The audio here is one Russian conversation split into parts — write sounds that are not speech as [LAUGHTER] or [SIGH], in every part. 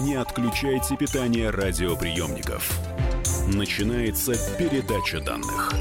Не отключайте питание радиоприемников. Начинается передача данных.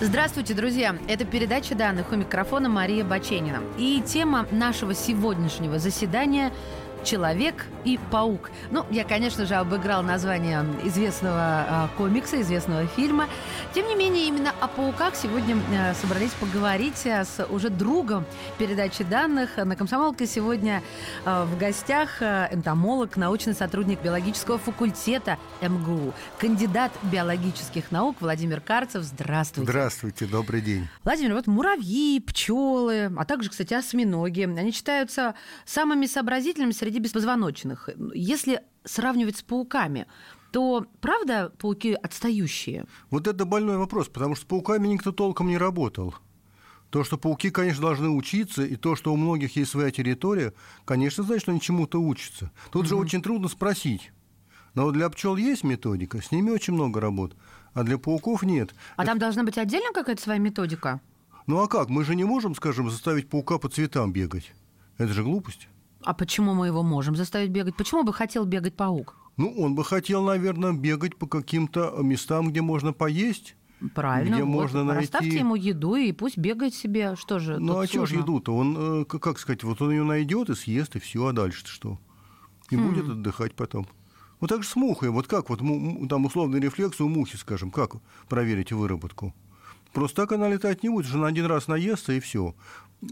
Здравствуйте, друзья! Это передача данных у микрофона Мария Баченина. И тема нашего сегодняшнего заседания – Человек и паук. Ну, я, конечно же, обыграл название известного э, комикса, известного фильма. Тем не менее, именно о пауках сегодня э, собрались поговорить э, с уже другом передачи данных. На комсомолке сегодня э, в гостях энтомолог, научный сотрудник биологического факультета МГУ, кандидат биологических наук Владимир Карцев. Здравствуйте. Здравствуйте, добрый день. Владимир, вот муравьи, пчелы, а также, кстати, осьминоги, они считаются самыми сообразительными среди среди беспозвоночных. Если сравнивать с пауками, то правда пауки отстающие? Вот это больной вопрос, потому что с пауками никто толком не работал. То, что пауки, конечно, должны учиться, и то, что у многих есть своя территория, конечно, значит, что они чему-то учатся. Тут угу. же очень трудно спросить. Но вот для пчел есть методика, с ними очень много работ, а для пауков нет. А это... там должна быть отдельно какая-то своя методика? Ну а как? Мы же не можем, скажем, заставить паука по цветам бегать. Это же глупость. А почему мы его можем заставить бегать? Почему бы хотел бегать паук? Ну, он бы хотел, наверное, бегать по каким-то местам, где можно поесть. Правильно, где вот, можно найти... Оставьте ему еду и пусть бегает себе. Что же Ну, а что же еду-то? Он, э, как сказать, вот он ее найдет и съест, и все, а дальше что? И хм. будет отдыхать потом. Вот так же с мухой. Вот как вот там условный рефлекс у мухи, скажем, как проверить выработку? Просто так она летать не будет, уже на один раз наестся и все.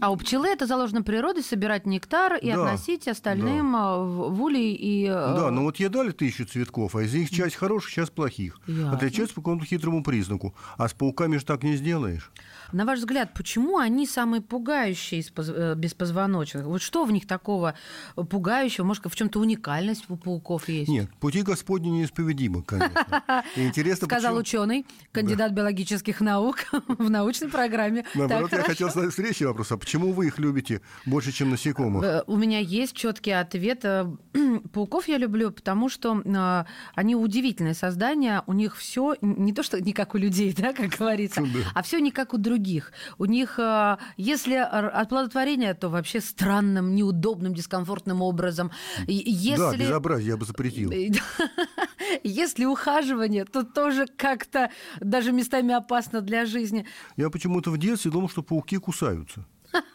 А у пчелы это заложено природой собирать нектар и да, относить остальным да. в улей и... Э, да, но вот ей дали тысячу цветков, а из них часть хороших, часть плохих. Ясно. Отличаются по какому-то хитрому признаку. А с пауками же так не сделаешь. На ваш взгляд, почему они самые пугающие из э, беспозвоночных? Вот что в них такого пугающего? Может, в чем-то уникальность у пауков есть? Нет, пути Господни неисповедимы, конечно. [LAUGHS] интересно, Сказал ученый, кандидат биологических наук [LAUGHS] в научной программе. Наоборот, я хотел задать встречный вопрос. А почему вы их любите больше, чем насекомых? Э, у меня есть четкий ответ. Э, [CLEARS THROAT] пауков я люблю, потому что они удивительные создания. У них все не то, что [LAUGHS] не как у людей, да, как говорится, а все не как у других других. У них, э, если оплодотворение, то вообще странным, неудобным, дискомфортным образом. Если... Да, безобразие я бы запретил. [LAUGHS] Если ухаживание, то тоже как-то даже местами опасно для жизни. Я почему-то в детстве думал, что пауки кусаются. [LAUGHS]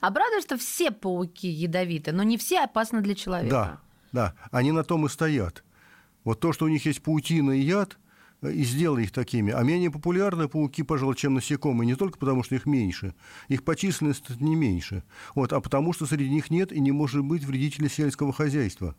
А правда, что все пауки ядовиты, но не все опасны для человека? Да, да, они на том и стоят. Вот то, что у них есть паутина и яд – и сделали их такими. А менее популярны пауки, пожалуй, чем насекомые, не только потому, что их меньше, их по численности не меньше, вот, а потому, что среди них нет и не может быть вредителей сельского хозяйства.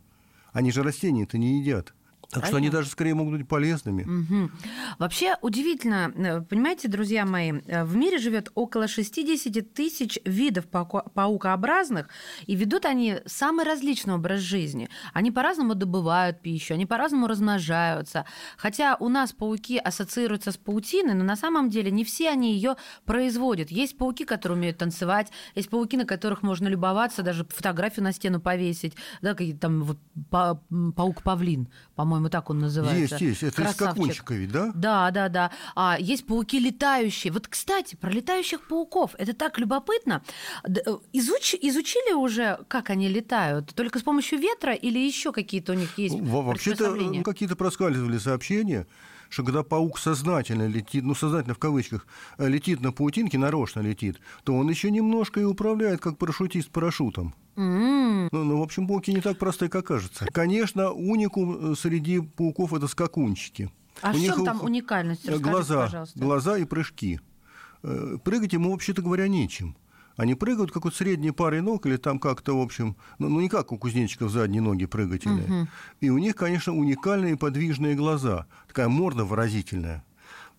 Они же растения-то не едят. Так что они даже скорее могут быть полезными. Угу. Вообще удивительно, э, понимаете, друзья мои, э, в мире живет около 60 тысяч видов паукообразных, и ведут они самый различный образ жизни. Они по-разному добывают пищу, они по-разному размножаются. Хотя у нас пауки ассоциируются с паутиной, но на самом деле не все они ее производят. Есть пауки, которые умеют танцевать, есть пауки, на которых можно любоваться, даже фотографию на стену повесить, да, там вот, паук-павлин, по-моему, по-моему, так он называется. Есть, есть. Это Красавчик. из скакунчика ведь, да? Да, да, да. А есть пауки летающие. Вот, кстати, про летающих пауков. Это так любопытно. Э, изуч... Изучили уже, как они летают? Только с помощью ветра или еще какие-то у них есть Вообще-то какие-то проскальзывали сообщения, что когда паук сознательно летит, ну, сознательно в кавычках, э, летит на паутинке, нарочно летит, то он еще немножко и управляет, как парашютист парашютом. Mm. Ну, ну, в общем, пауки не так простые, как кажется. Конечно, уникум э, среди пауков – это скакунчики. А в чем там уникальность? Расскажите, глаза, пожалуйста. глаза и прыжки. Э, прыгать ему, вообще-то говоря, нечем. Они прыгают, как вот средней парой ног, или там как-то, в общем, ну, ну не как у кузнечиков задние ноги прыгательные. Угу. И у них, конечно, уникальные подвижные глаза. Такая морда выразительная.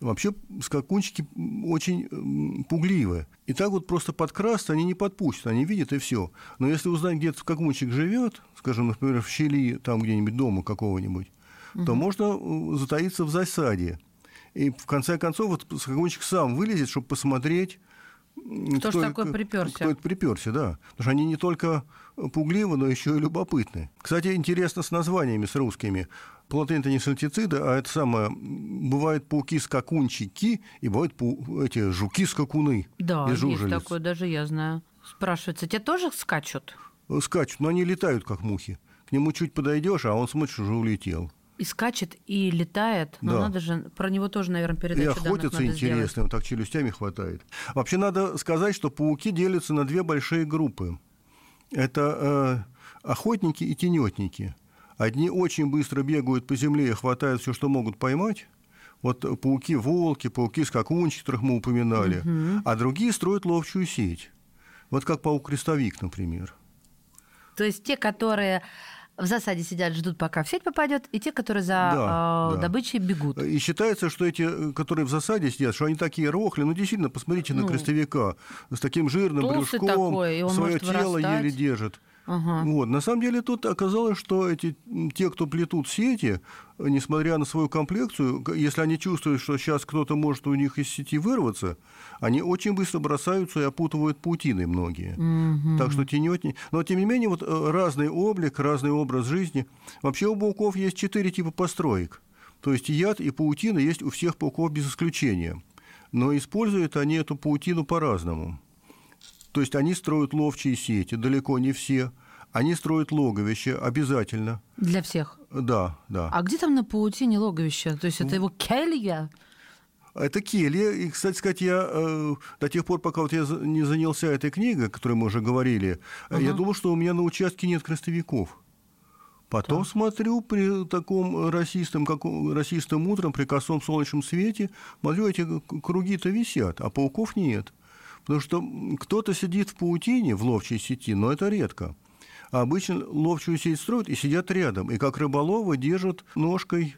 Вообще скакунчики очень пугливые. И так вот просто подкрасться они не подпустят, они видят и все. Но если узнать, где скакунчик живет, скажем, например, в щели там где-нибудь дома какого-нибудь, угу. то можно э, затаиться в засаде. И в конце концов вот скакунчик сам вылезет, чтобы посмотреть, кто, кто же такой приперся? Кто это приперся, да. Потому что они не только пугливы, но еще и любопытны. Кстати, интересно с названиями, с русскими. Плотин это не сальтициды, а это самое, бывают пауки-скакунчики и бывают пау... эти жуки-скакуны. Да, есть такое, даже я знаю. Спрашивается, те тоже скачут? скачут, но они летают, как мухи. К нему чуть подойдешь, а он смотришь, уже улетел. И скачет, и летает. Но Да. надо же, про него тоже, наверное, И передачу охотятся надо интересно, вот так челюстями хватает. Вообще надо сказать, что пауки делятся на две большие группы. Это э, охотники и тенетники. Одни очень быстро бегают по земле и хватают все, что могут поймать. Вот пауки-волки, пауки-скакунчики, которых мы упоминали. А другие строят ловчую сеть. Вот как паук-крестовик, например. То есть те, которые в засаде сидят, ждут, пока в сеть попадет, и те, которые за Да, э, да. добычей бегут. И считается, что эти, которые в засаде сидят, что они такие рохли. Ну, действительно, посмотрите на Ну, крестовика с таким жирным брюшком, такой, свое тело вырастать. еле держит. Ага. Вот. На самом деле тут оказалось, что эти, те, кто плетут сети, несмотря на свою комплекцию, если они чувствуют, что сейчас кто-то может у них из сети вырваться, они очень быстро бросаются и опутывают паутиной многие. Так что тенетни... Но, тем не менее, вот э, разный облик, разный образ жизни. Вообще у пауков есть четыре типа построек. То есть яд и паутина есть у всех пауков без исключения. Но используют они эту паутину по-разному. То есть они строят ловчие сети, далеко не все. Они строят логовище обязательно. Для всех. Да, да. А где там на паутине логовище? То есть это его келья? Это келья. И, кстати сказать, я э, до тех пор, пока вот я не занялся этой книгой, о которой мы уже говорили, э, я думал, что у меня на участке нет крестовиков. Потом смотрю при таком расистом, как, расистом утром, при косом солнечном свете, смотрю, эти круги-то висят, а пауков нет. Потому что кто-то сидит в паутине, в ловчей сети, но это редко. А обычно ловчую сеть строят и сидят рядом. И как рыболовы держат ножкой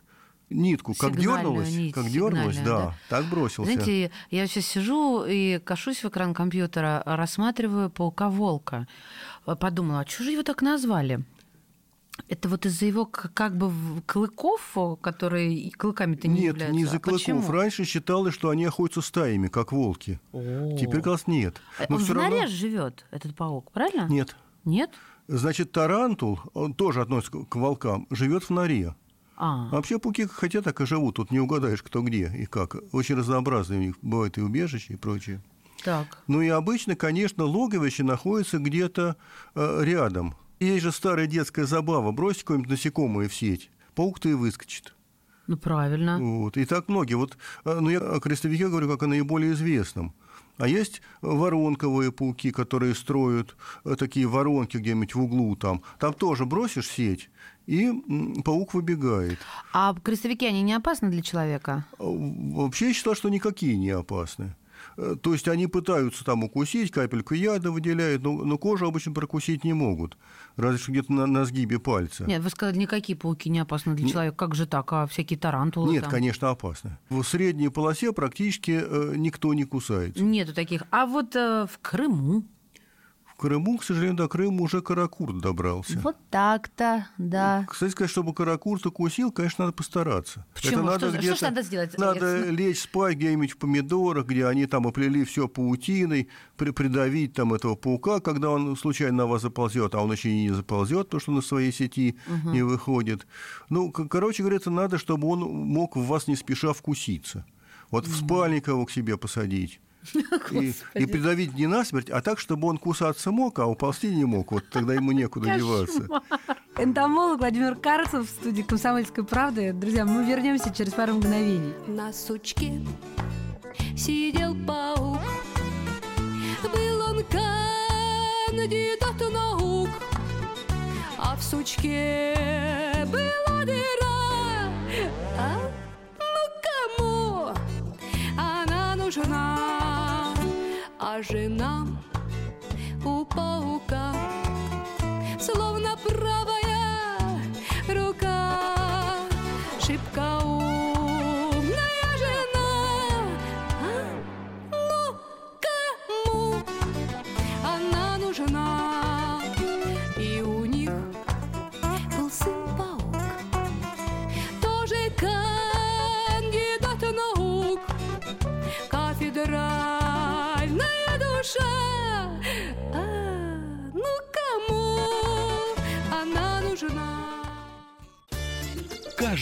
нитку. Как дернулась, нить, как дернулась, сигнальную, да, так бросился. Знаете, я сейчас сижу и кошусь в экран компьютера, рассматриваю паука-волка. Подумала, а что же его так назвали? Это вот из-за его как бы клыков, которые клыками-то не Нет, являются. не А из-за клыков. почему? Раньше считалось, что они охотятся стаями, как волки. Теперь, кажется, нет. Но Э, Он всё в равно- норе живет, этот паук, правильно? Нет. Нет? Значит, тарантул, он тоже относится к волкам, живет в норе. А, А вообще пауки как хотят, так и живут. Тут не угадаешь, кто где и как. Очень разнообразные у них бывают и убежища, и прочее. так. Ну и обычно, конечно, логовище находится где-то э, рядом. Есть же старая детская забава. Бросить какое-нибудь насекомое в сеть. Паук-то и выскочит. Ну, правильно. Вот. И так многие. Вот, э, ну, я о крестовике говорю как о наиболее известном. А есть воронковые пауки, которые строят э, такие воронки где-нибудь в углу там. Там тоже бросишь сеть, и паук выбегает. А крестовики, они не опасны для человека? А, Вообще я считаю, что никакие не опасны. Э, То есть они пытаются там укусить, капельку яда выделяют, но, но кожу обычно прокусить не могут. Разве что где-то на, на сгибе пальца. Нет, вы сказали, никакие пауки не опасны для человека. Как же так? А всякие тарантулы Нет, там? конечно, опасно. В средней полосе практически э, никто не кусается. Нету таких. А вот э, в Крыму Крыму, к сожалению, до Крыма уже каракурт добрался. вот так-то, да. Кстати сказать, чтобы каракурт укусил, конечно, надо постараться. Почему? Это Что- что где-то- надо сделать? Надо лечь спать где-нибудь в помидорах, где они там оплели все паутиной, при- придавить там этого паука, когда он случайно на вас заползет, а он еще и не заползет, потому что на своей сети не выходит. Ну, короче говоря, надо, чтобы он мог в вас не спеша вкуситься. Вот в спальник его к себе посадить. [LAUGHS] И, и придавить не насмерть, а так, чтобы он кусаться мог, а уползти не мог. Вот тогда ему некуда деваться. Энтомолог Владимир Карцев в студии «Комсомольской правды». Друзья, мы вернемся через пару мгновений. На сучке сидел паук. Был он кандидат наук, а в сучке была дыра. А? Ну кому она нужна? Жена у паука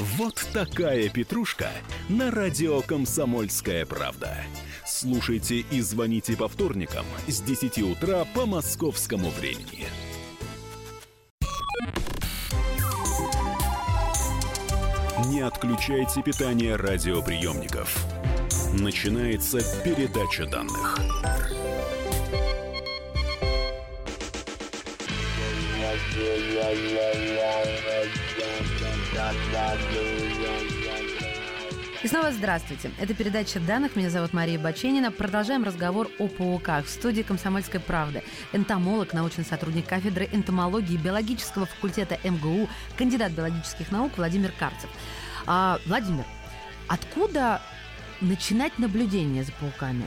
Вот такая петрушка на радио «Комсомольская правда». Слушайте и звоните по вторникам с 10 утра по московскому времени. Не отключайте питание радиоприемников. Начинается передача данных. И снова здравствуйте. Это передача данных. Меня зовут Мария Баченина. Продолжаем разговор о пауках. В студии «Комсомольской правды» энтомолог, научный сотрудник кафедры энтомологии биологического факультета МГУ, кандидат биологических наук Владимир Карцев. А, Владимир, откуда начинать наблюдение за пауками?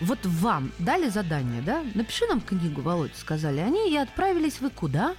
Вот вам дали задание, да? Напиши нам книгу, Володя, сказали они, и отправились вы куда?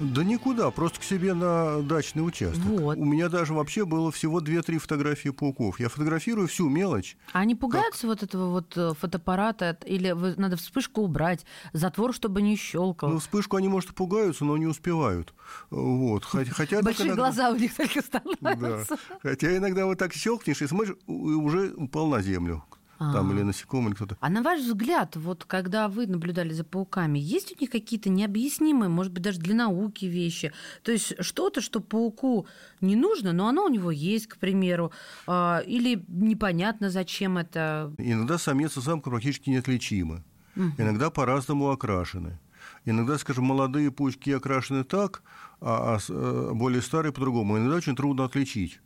Да никуда, просто к себе на дачный участок. Вот. У меня даже вообще было всего 2-3 фотографии пауков. Я фотографирую всю мелочь. А они пугаются вот этого вот э, фотоаппарата? Или надо вспышку убрать, затвор, чтобы не щелкал? Ну, вспышку они, может, пугаются, но не успевают. Вот. Хотя, Большие иногда- глаза у них [LAUGHS] только Да. становятся. Хотя иногда вот так щелкнешь и смотришь, уже упал на землю. Там А. или насекомый, или кто-то. А на ваш взгляд, вот когда вы наблюдали за пауками, есть у них какие-то необъяснимые, может быть, даже для науки вещи? То есть что-то, что пауку не нужно, но оно у него есть, к примеру, а, или непонятно, зачем это. Иногда самец и самка практически неотличимы. Иногда по-разному окрашены. Иногда, скажем, молодые паучки окрашены так, а, а э, более старые по-другому. Иногда очень трудно отличить.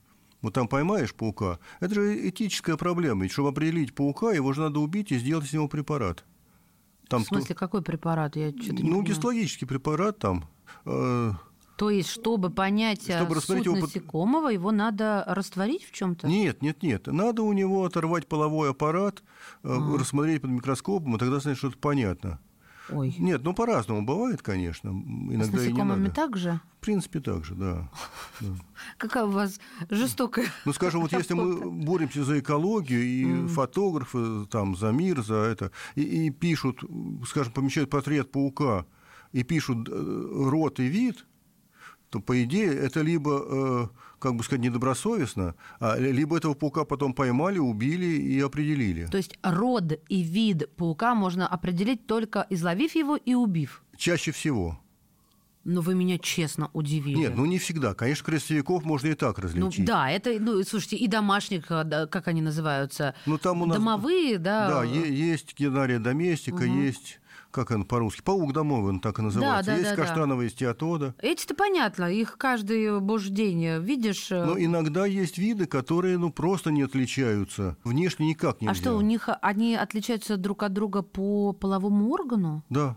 Вот там поймаешь паука, это же этическая проблема. Ведь чтобы определить паука, его же надо убить и сделать из него препарат. Там в смысле, какой препарат? Я то- что-то ну, гистологический препарат там. э, То есть, чтобы понять а, Чтобы суть рассмотреть его насекомого, его надо растворить в чем-то? Нет, нет, нет. Надо у него оторвать половой аппарат, э, А. рассмотреть под микроскопом, и тогда, значит, что-то понятно. Ой. Нет, ну по-разному бывает, конечно. А с Иногда и не насекомыми надо. так же? В принципе, так же, да. [LAUGHS] Какая у вас жестокая Ну, скажем, вот если мы боремся за экологию, и фотографы там за мир, за это, и, и пишут, скажем, помещают портрет паука, и пишут э, род и вид, то, по идее, это либо, э, как бы сказать, недобросовестно, а либо этого паука потом поймали, убили и определили. То есть род и вид паука можно определить только изловив его и убив. Чаще всего. Но вы меня честно удивили. Нет, ну не всегда. Конечно, крестовиков можно и так Ну, различить. да, это, ну, слушайте, и домашних, да, как они называются, Ну, там у нас... домовые, да. Да, е- есть генария доместика, есть, как он по-русски, паук домовый, он так и называется. да, есть да, да. каштановая стеатода. Эти-то понятно, их каждый божий день э, видишь. э, Но иногда есть виды, которые ну, просто не отличаются. Внешне никак нельзя. а что, у них они отличаются друг от друга по половому органу? Да.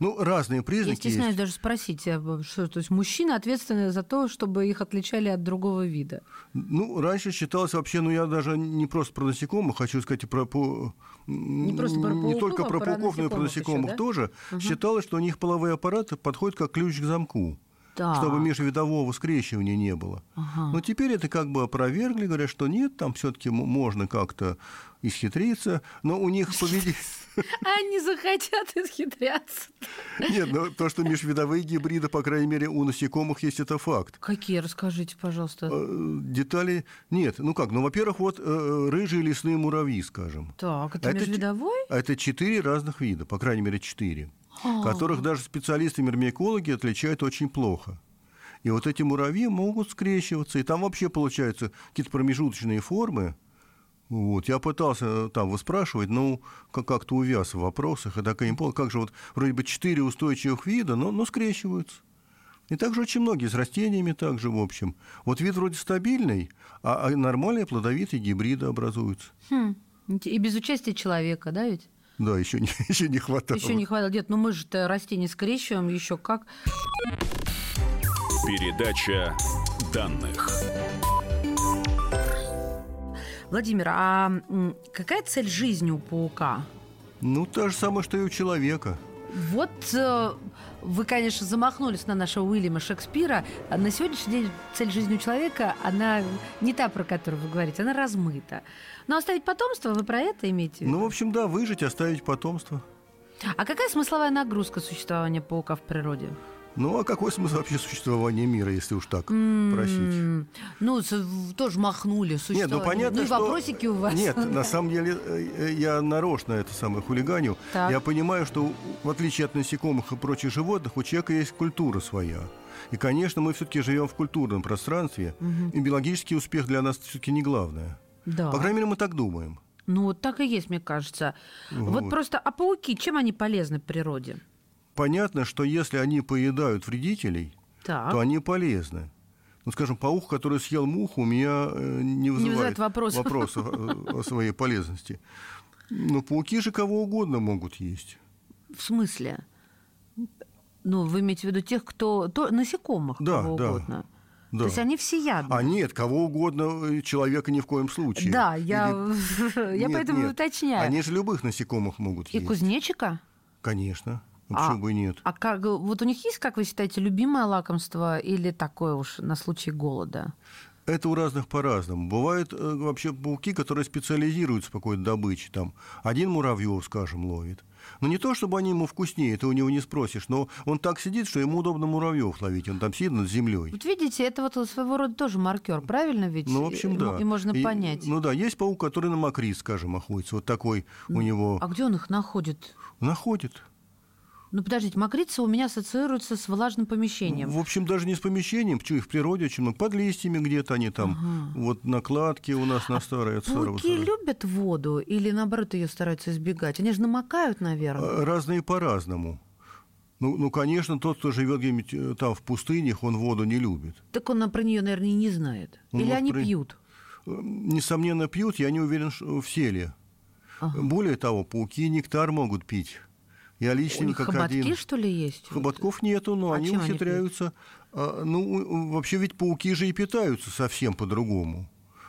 Ну, разные Я признаки стесняюсь есть. даже спросить, что, то есть мужчины ответственны за то, чтобы их отличали от другого вида. Ну, раньше считалось вообще, ну, я даже не просто про насекомых, хочу сказать и про... пау- Не просто про Не пауков, только а про про пауков, но и про насекомых еще, да? тоже. Считалось, что у них половые аппараты подходят как ключ к замку. Да. чтобы межвидового скрещивания не было. Ага. Но теперь это как бы опровергли, говорят, что нет, там все-таки можно как-то исхитриться, но у них победить... [LAUGHS] Они захотят исхитряться. Нет, но то, что межвидовые гибриды, по крайней мере, у насекомых есть, это факт. Какие, расскажите, пожалуйста. Э, Детали нет. Ну как, ну, во-первых, вот э, рыжие лесные муравьи, скажем. Так, это, это те- межвидовой? А Это четыре разных вида, по крайней мере, четыре, А. которых даже специалисты-мирмикологи отличают очень плохо. И вот эти муравьи могут скрещиваться, и там вообще получаются какие-то промежуточные формы. Вот. Я пытался там выспрашивать, но как- как-то увяз в вопросах, и так и не понял, как же вот вроде бы четыре устойчивых вида, но, но скрещиваются. И также очень многие, с растениями также, в общем. Вот вид вроде стабильный, а, а нормальные плодовитые гибриды образуются. Хм. И без участия человека, да, ведь? Да, еще не, [LAUGHS] еще не хватало. Еще не хватало. Нет, ну мы же растения скрещиваем, еще как. Передача данных. Владимир, а какая цель жизни у паука? Ну, та же самая, что и у человека. Вот э, вы, конечно, замахнулись на нашего Уильяма Шекспира. А На сегодняшний день цель жизни у человека, она не та, про которую вы говорите, она размыта. Но оставить потомство, вы про это имеете в виду? Ну, в общем, да, выжить, оставить потомство. А какая смысловая нагрузка существования паука в природе? Ну, а какой смысл вообще существования мира, если уж так просить? Ну, тоже махнули Нет, существование. ну понятно, ну и что... вопросики у вас. Нет, на [LAUGHS] самом деле э, я нарочно это самое хулиганю. Так. Я понимаю, что в отличие от насекомых и прочих животных, у человека есть культура своя. И, конечно, мы все-таки живем в культурном пространстве, и биологический успех для нас все-таки не главное. Да. По крайней мере, мы так думаем. Ну, вот так и есть, мне кажется. Вот, Вот. просто, а пауки, чем они полезны природе? Понятно, что если они поедают вредителей, Так. то они полезны. Ну, скажем, паук, который съел муху, у меня э, не вызывает вызывает вопросов. вопросов о, своей полезности. Но пауки же кого угодно могут есть. В смысле? Ну, вы имеете в виду тех, кто... То, насекомых, Да, кого да, угодно. Да. То есть они всеядны. А нет, кого угодно э, человека ни в коем случае. Да, я, Или- [LAUGHS] я Нет, поэтому нет. уточняю. Они же любых насекомых могут И есть. кузнечика? Конечно. Ну, А- Почему бы и нет? А как, вот у них есть, как вы считаете, любимое лакомство или такое уж на случай голода? Это у разных по-разному. Бывают э, вообще пауки, которые специализируются по какой-то добыче. Там один муравьев, скажем, ловит. Но не то, чтобы они ему вкуснее, ты у него не спросишь, но он так сидит, что ему удобно муравьев ловить. Он там сидит над землей. Вот видите, это вот своего рода тоже маркер, правильно ведь? Ну, в общем, да. И можно И- понять. Ну да, есть паук, который на мокрис, скажем, охотится. Вот такой у него А где он их находит? находит. Ну, подождите, мокрица у меня ассоциируется с влажным помещением. В общем, даже не с помещением, что их в природе очень много. Под листьями где-то они там. Вот накладки у нас на старое от старого. Пауки любят воду или, наоборот, ее стараются избегать? Они же намокают, наверное. А, Разные по-разному. Ну, ну, конечно, тот, кто живет где-нибудь э, там в пустынях, он воду не любит. Так он про нее, наверное, и не знает. Ну, Или они про- пьют. Э, Несомненно, пьют, я не уверен, что все ли. Ага. Более того, пауки нектар могут пить. Я У лично них как хоботки, один... что ли, есть? Хоботков нету, но А они чем они ухитряются. а, ну, вообще ведь пауки же и питаются совсем по-другому.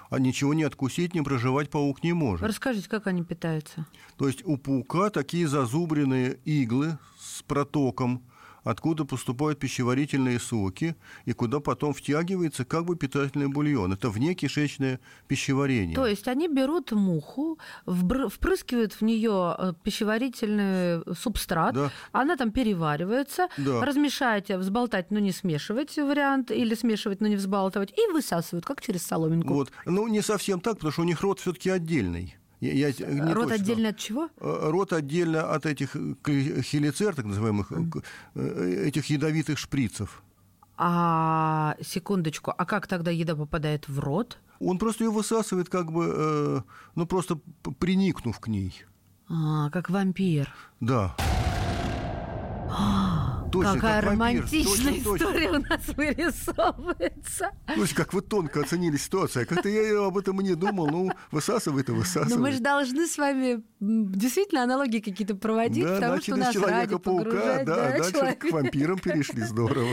А ничего не откусить, не проживать паук не может. Расскажите, как они питаются? То есть у паука такие зазубренные иглы с протоком, откуда поступают пищеварительные соки и куда потом втягивается как бы питательный бульон. Это внекишечное пищеварение. То есть они берут муху, впрыскивают в нее э, пищеварительный субстрат, Да. она там переваривается, Да. размешать, взболтать, но не смешивать вариант, или смешивать, но не взбалтывать, и высасывают, как через соломинку. Вот. Ну, не совсем так, потому что у них рот все-таки отдельный. Я- я не Рот точно- отдельно от чего? Э, Рот отдельно от этих э, хелицер, так называемых, э, э, этих ядовитых шприцев. А, секундочку, а как тогда еда попадает в рот? Он просто ее высасывает, как бы, э, ну, просто приникнув к ней. А, как вампир. Да. Точно, Какая как романтичная Точно, точно. история у нас вырисовывается. Слушай, как вы тонко оценили ситуацию. А Как-то я об этом и не думал. Ну, высасывает и Но мы высасывает. же должны с вами действительно аналогии какие-то проводить, Да, потому начали что у с нас Человека-паука, погружает, да, дальше человека. к вампирам перешли. Здорово.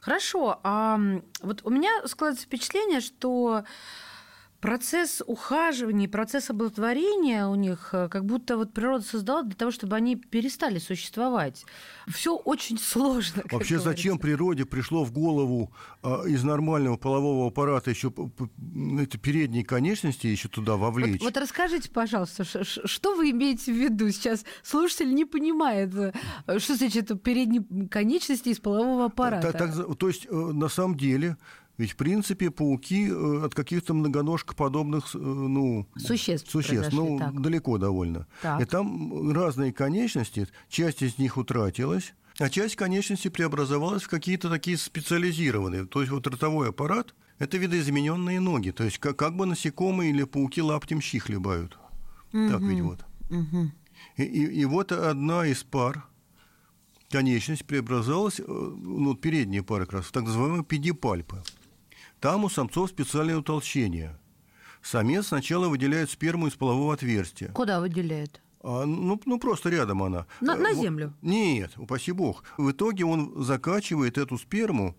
Хорошо, а вот у меня складывается впечатление, что процесс ухаживания, процесс оплодотворения у них э, как будто вот природа создала для того, чтобы они перестали существовать. Все очень [LAUGHS] сложно. Вообще, зачем говорится. природе пришло в голову а, из нормального полового аппарата еще эти передние конечности еще туда Вот, вовлечь? вот расскажите, пожалуйста, что вы имеете в виду сейчас? Слушатель не понимает, э, что значит передние конечности из полового аппарата. Так- так за- то есть, э, на самом деле, ведь, в принципе, пауки э, от каких-то многоножкоподобных э, ну, Существ существ ну, так. далеко довольно. Так. И там разные конечности, часть из них утратилась, а часть конечностей преобразовалась в какие-то такие специализированные. То есть вот ротовой аппарат – это видоизмененные ноги. То есть как, как бы насекомые или пауки лаптем щи хлебают. Так ведь вот. Мгм. И, и- и вот одна из пар, конечность, преобразовалась, э, ну, передняя пара как раз, в так называемые педипальпы. Там у самцов специальное утолщение. Самец сначала выделяет сперму из полового отверстия. Куда выделяет? А, ну, ну, просто рядом она. На- Э, на землю? Нет, упаси бог. В итоге он закачивает эту сперму,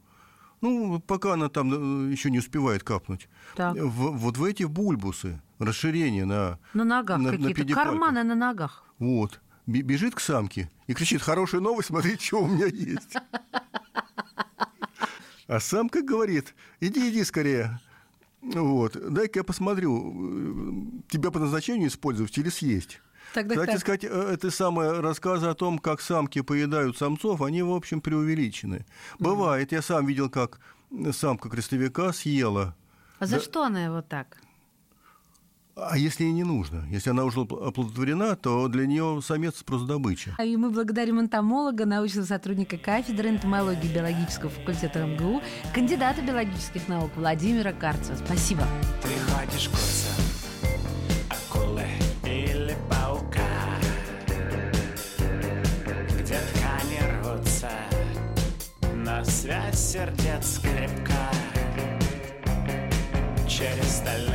ну, пока она там еще не успевает капнуть, Так. в- вот в эти бульбусы, расширение на... На ногах на- на какие-то, педипальпах. карманы на ногах. Вот. бе- бежит к самке и кричит, хорошая новость, смотри, что у меня есть. [LAUGHS] А самка говорит, иди, иди скорее. Вот, дай-ка я посмотрю, э, тебя по назначению использовать или съесть. Так, так, Кстати так. сказать, э, это самые рассказы о том, как самки поедают самцов, они, в общем, преувеличены. Бывает, я сам видел, как самка крестовика съела. А за Да. что она его так? А если ей не нужно? Если она уже оплодотворена, то для нее самец просто добыча. А И мы благодарим энтомолога, научного сотрудника кафедры энтомологии биологического факультета МГУ, кандидата биологических наук Владимира Карцева. Спасибо. Ты ходишь курсом акулы или паука Где ткани рвутся, но связь сердец крепка Через стальные